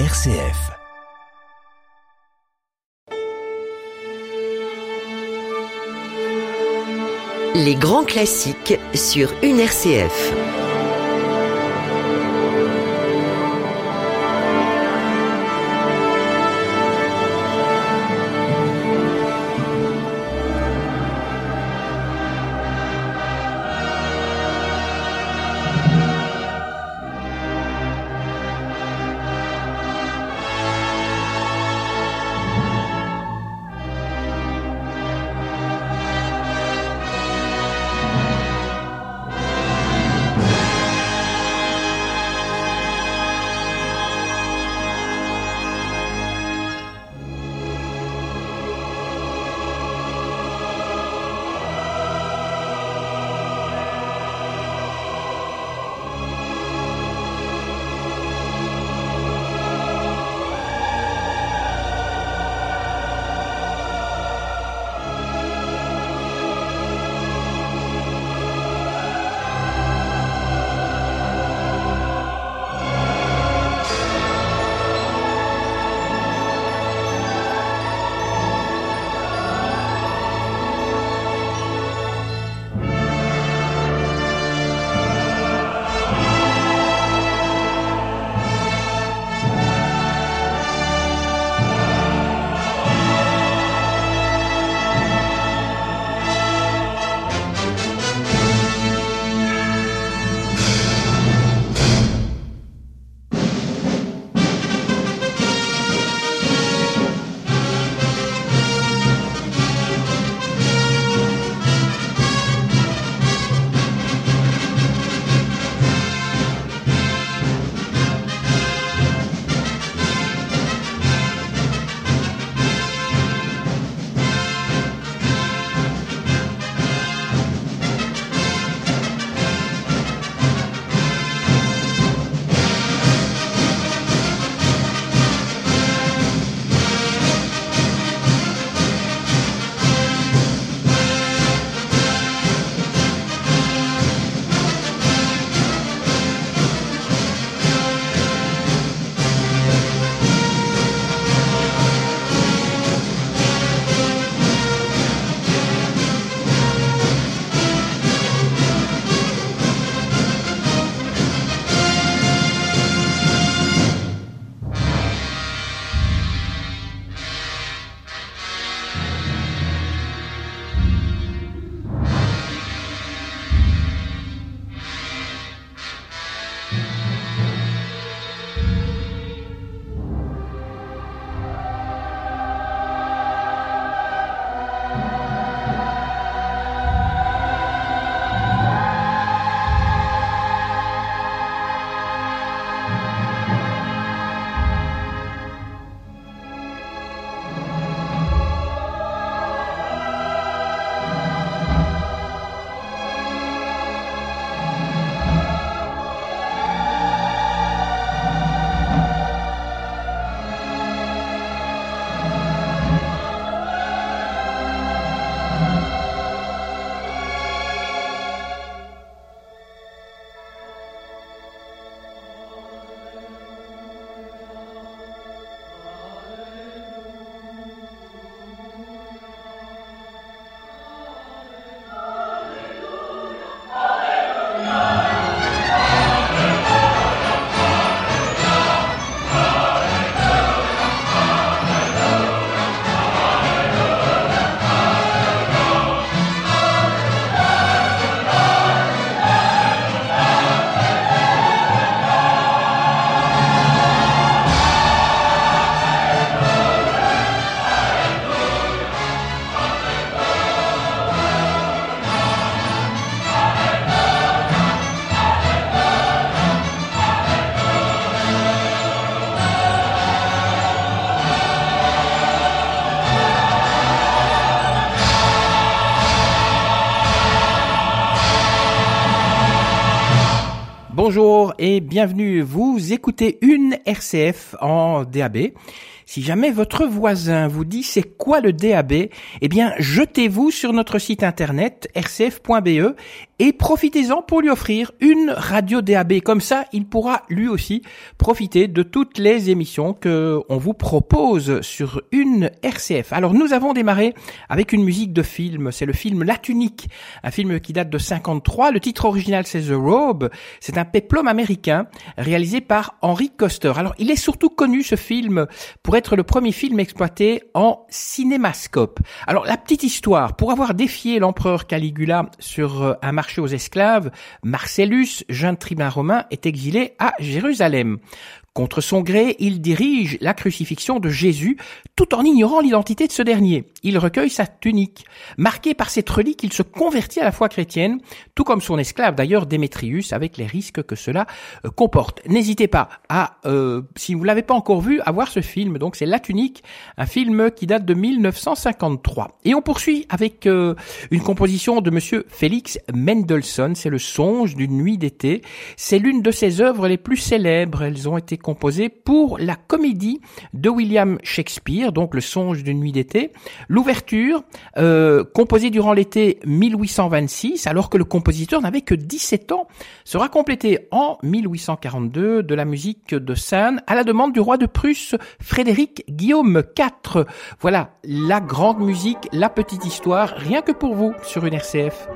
RCF. Les grands classiques sur une RCF. Et bienvenue. Vous écoutez une RCF en DAB Si jamais votre voisin vous dit c'est quoi le DAB, eh bien jetez-vous sur notre site internet rcf.be et profitez-en pour lui offrir une radio DAB. Comme ça, il pourra lui aussi profiter de toutes les émissions que on vous propose sur une RCF. Alors nous avons démarré avec une musique de film, c'est le film La Tunique, un film qui date de 53. Le titre original c'est The Robe, c'est un péplum américain réalisé par Henry Coster. Alors il est surtout connu ce film pour être le premier film exploité en cinémascope. Alors la petite histoire, pour avoir défié l'empereur Caligula sur euh, un marché aux esclaves, Marcellus, jeune tribun romain, est exilé à Jérusalem. Contre son gré, il dirige la crucifixion de Jésus tout en ignorant l'identité de ce dernier. Il recueille sa tunique. Marqué par cette relique, il se convertit à la foi chrétienne, tout comme son esclave d'ailleurs Démétrius, avec les risques que cela euh, comporte. N'hésitez pas à, euh, si vous l'avez pas encore vu, à voir ce film. Donc c'est La Tunique, un film qui date de 1953. Et on poursuit avec euh, une composition de Monsieur Félix Mendelssohn. C'est le Songe d'une nuit d'été. C'est l'une de ses œuvres les plus célèbres. Elles ont été composé pour la comédie de William Shakespeare, donc Le Songe d'une nuit d'été. L'ouverture, euh, composée durant l'été 1826, alors que le compositeur n'avait que 17 ans, sera complétée en 1842 de la musique de Sand à la demande du roi de Prusse Frédéric Guillaume IV. Voilà la grande musique, la petite histoire, rien que pour vous sur une RCF.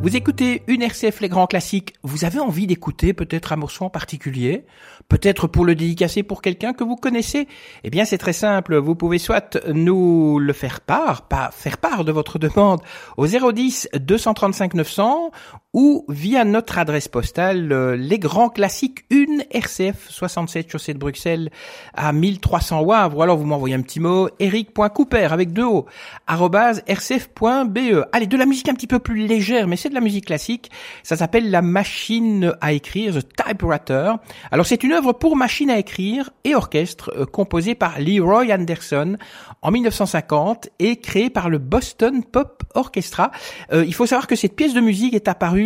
Vous écoutez une RCF Les Grands Classiques, vous avez envie d'écouter peut-être un morceau en particulier, peut-être pour le dédicacer pour quelqu'un que vous connaissez? Eh bien c'est très simple, vous pouvez soit nous le faire part, pas faire part de votre demande au 010 235 900 ou via notre adresse postale euh, Les Grands Classiques 1 RCF 67 chaussée de Bruxelles à 1300 Wavre. Alors vous m'envoyez un petit mot eric.cooper avec deux O rcf.be. Allez, de la musique un petit peu plus légère, mais c'est de la musique classique. Ça s'appelle la machine à écrire, The Typewriter. Alors c'est une œuvre pour machine à écrire et orchestre euh, composée par Leroy Anderson en 1950 et créée par le Boston Pop Orchestra. Euh, il faut savoir que cette pièce de musique est apparue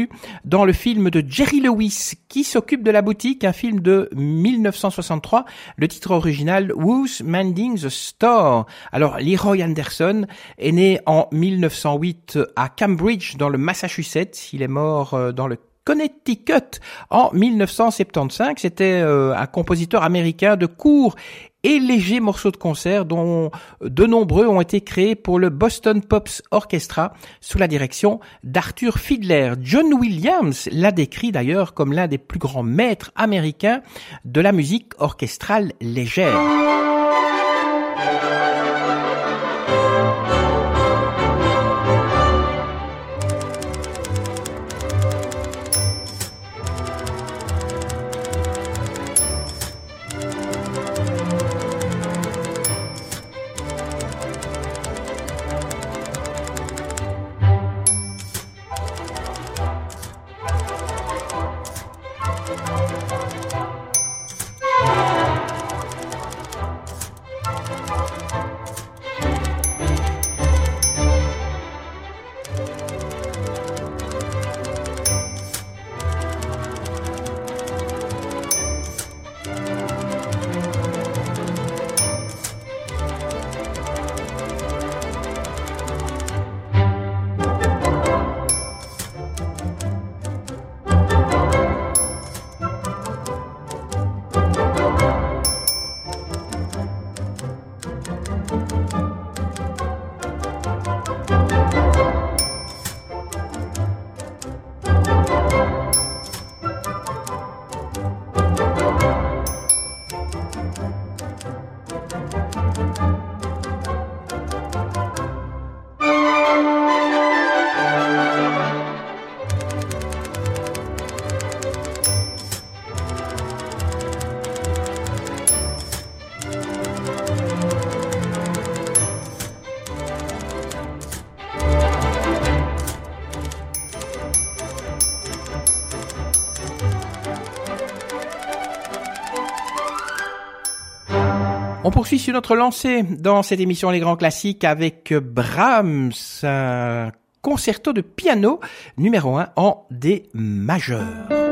dans le film de Jerry Lewis qui s'occupe de la boutique, un film de 1963, le titre original Who's Mending the Store? Alors Leroy Anderson est né en 1908 à Cambridge dans le Massachusetts. Il est mort euh, dans le Connecticut en 1975. C'était euh, un compositeur américain de courts et légers morceaux de concert dont de nombreux ont été créés pour le Boston Pops Orchestra sous la direction d'Arthur Fiedler. John Williams l'a décrit d'ailleurs comme l'un des plus grands maîtres américains de la musique orchestrale légère. On poursuit sur notre lancée dans cette émission Les Grands Classiques avec Brahms, un concerto de piano numéro 1 en D majeur.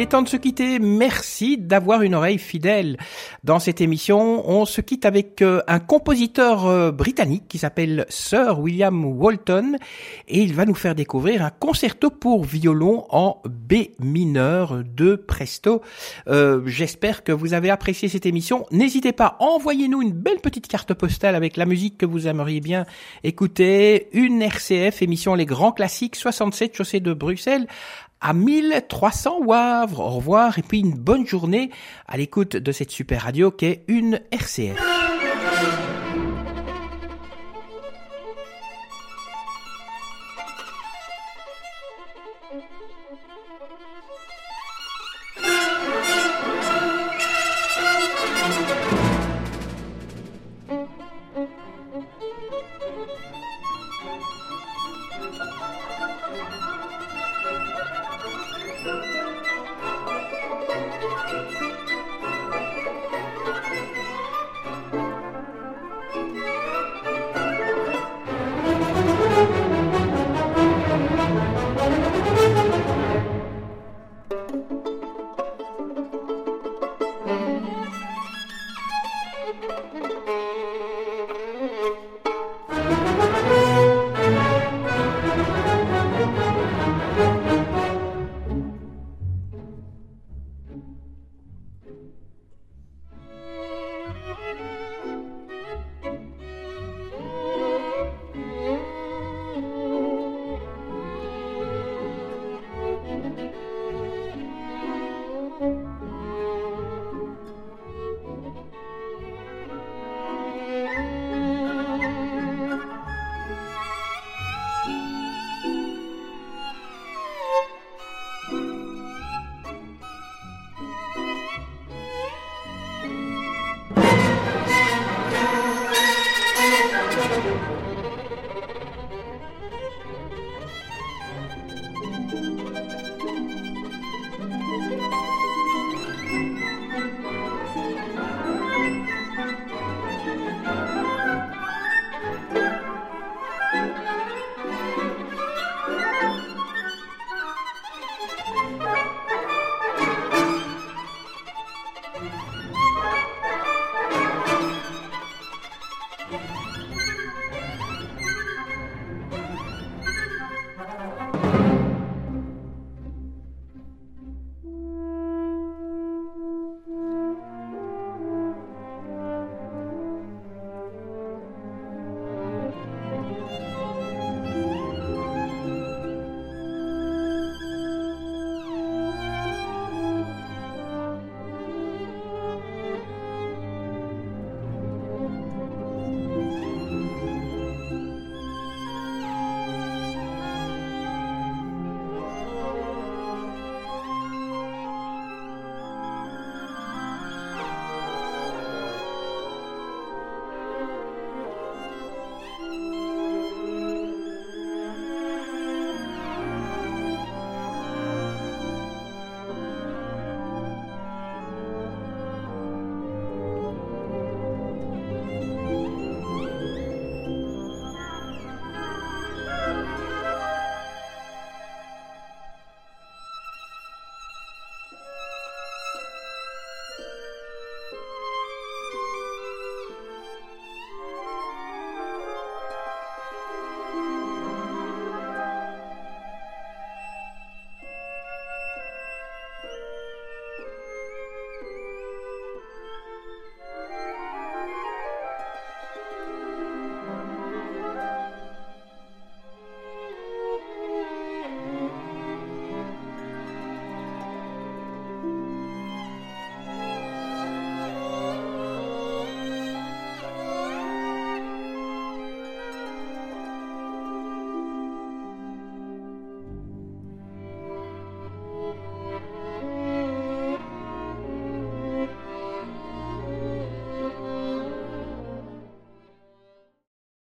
Est temps de se quitter. Merci d'avoir une oreille fidèle. Dans cette émission, on se quitte avec euh, un compositeur euh, britannique qui s'appelle Sir William Walton et il va nous faire découvrir un concerto pour violon en B mineur de Presto. Euh, J'espère que vous avez apprécié cette émission. N'hésitez pas, envoyez-nous une belle petite carte postale avec la musique que vous aimeriez bien écouter. Une RCF, émission Les Grands Classiques, 67 chaussée de Bruxelles à 1300 Wavre. Au revoir et puis une bonne journée à l'écoute de cette super radio qui est une RCF.